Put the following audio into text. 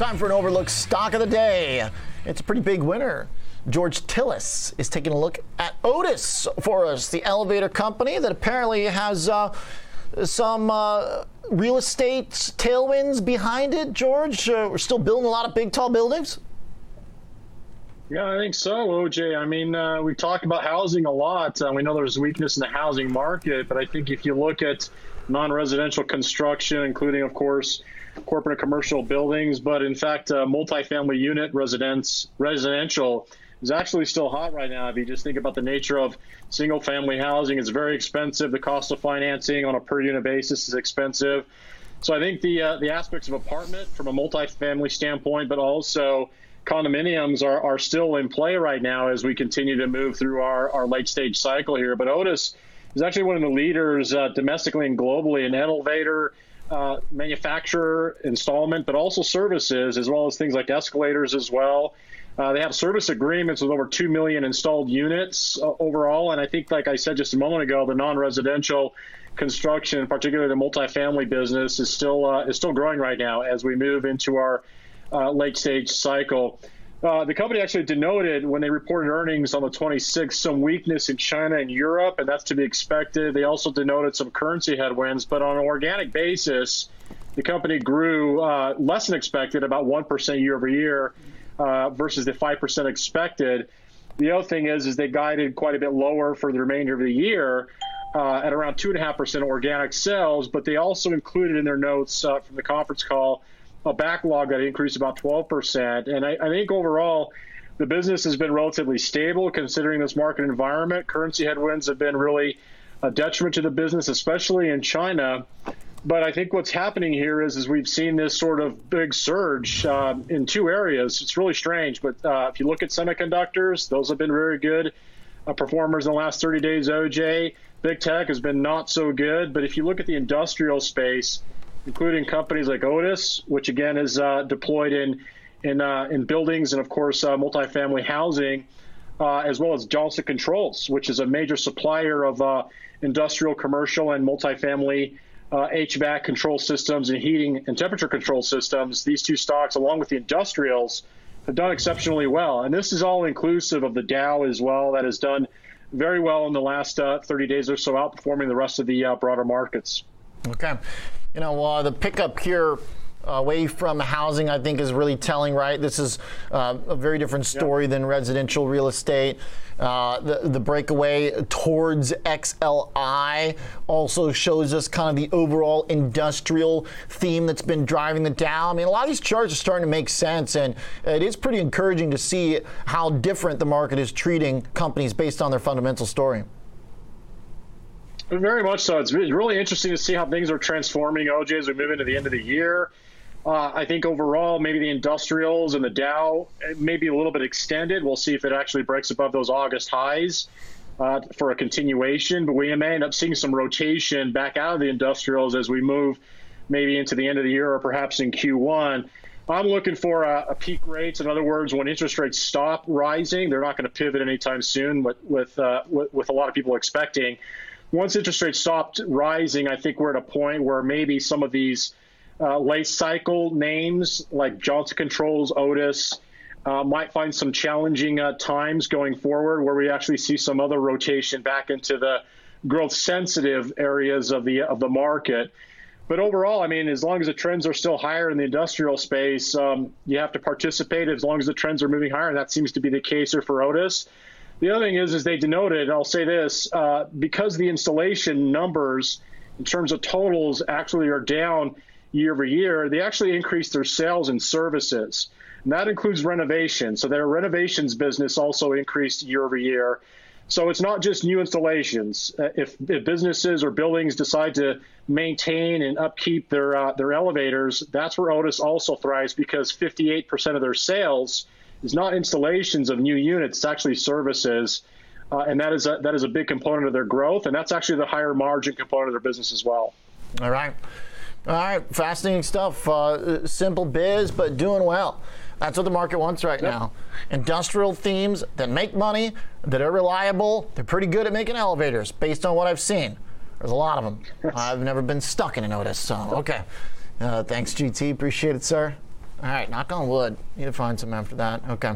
Time for an overlook stock of the day. It's a pretty big winner. George Tsilis is taking a look at Otis for us, the elevator company that apparently has uh, some uh, real estate tailwinds behind it. George, uh, we're still building a lot of big, tall buildings. Yeah, I think so, OJ. I mean, uh, we've talked about housing a lot. Uh, we know there's weakness in the housing market, but I think if you look at non-residential construction, including, of course, corporate and commercial buildings, but in fact, uh, multifamily unit residence residential is actually still hot right now. If you just think about the nature of single family housing, it's very expensive. The cost of financing on a per unit basis is expensive. So I think the uh, the aspects of apartment from a multifamily standpoint, but also condominiums are, are still in play right now as we continue to move through our, our late stage cycle here. But Otis is actually one of the leaders uh, domestically and globally in elevator uh, manufacturer installment, but also services, as well as things like escalators as well. Uh, they have service agreements with over 2 million installed units uh, overall. And I think, like I said just a moment ago, the non residential construction, particularly the multifamily business, is still uh, is still growing right now as we move into our uh, late stage cycle. Uh, the company actually denoted when they reported earnings on the 26th some weakness in China and Europe, and that's to be expected. They also denoted some currency headwinds, but on an organic basis, the company grew uh, less than expected, about 1% year over year uh, versus the 5% expected. The other thing is, is they guided quite a bit lower for the remainder of the year uh, at around 2.5% organic sales, but they also included in their notes uh, from the conference call a backlog that increased about 12%. And I, I think overall, the business has been relatively stable considering this market environment. Currency headwinds have been really a detriment to the business, especially in China. But I think what's happening here is, is we've seen this sort of big surge uh, in two areas. It's really strange, but uh, if you look at semiconductors, those have been very good uh, performers in the last 30 days. OJ, big tech has been not so good. But if you look at the industrial space, including companies like Otis, which again is uh, deployed in in uh, in buildings and of course uh, multifamily housing, uh, as well as Johnson Controls, which is a major supplier of uh, industrial, commercial, and multifamily. HVAC control systems and heating and temperature control systems. These two stocks, along with the industrials, have done exceptionally well. And this is all inclusive of the Dow as well, that has done very well in the last uh, 30 days or so, outperforming the rest of the uh, broader markets. Okay you know, uh, the pickup here away from housing, I think, is really telling, right? This is uh, a very different story yep. than residential real estate. Uh, the, the breakaway towards XLI also shows us kind of the overall industrial theme that's been driving the Dow. I mean, a lot of these charts are starting to make sense, and it is pretty encouraging to see how different the market is treating companies based on their fundamental story. Very much so. It's really interesting to see how things are transforming, OJ, as we move into the end of the year. Uh, I think overall, maybe the industrials and the Dow may be a little bit extended. We'll see if it actually breaks above those August highs uh, for a continuation. But we may end up seeing some rotation back out of the industrials as we move maybe into the end of the year or perhaps in Q1. I'm looking for a, a peak rates. In other words, when interest rates stop rising, they're not going to pivot anytime soon. With with, uh, with, with a lot of people expecting once interest rates stopped rising, I think we're at a point where maybe some of these uh, late cycle names like Johnson Controls, Otis, uh, might find some challenging uh, times going forward where we actually see some other rotation back into the growth sensitive areas of the of the market. But overall, I mean, as long as the trends are still higher in the industrial space, um, you have to participate as long as the trends are moving higher. And that seems to be the case here for Otis. The other thing is, is they denoted, I'll say this, uh, because the installation numbers in terms of totals actually are down year over year, they actually increased their sales and services. And that includes renovation. So their renovations business also increased year over year. So it's not just new installations. Uh, if, if, businesses or buildings decide to maintain and upkeep their uh, their elevators, that's where Otis also thrives because 58% of their sales is not installations of new units, it's actually services. Uh, and that is a, that is a big component of their growth, and that's actually the higher margin component of their business as well. All right, all right, fascinating stuff. Uh, simple biz, but doing well. That's what the market wants right yep. now. Industrial themes that make money, that are reliable. They're pretty good at making elevators, based on what I've seen. There's a lot of them. I've never been stuck in an Otis, so okay. Uh, thanks, GT. Appreciate it, sir. All right, knock on wood. Need to find some after that. Okay.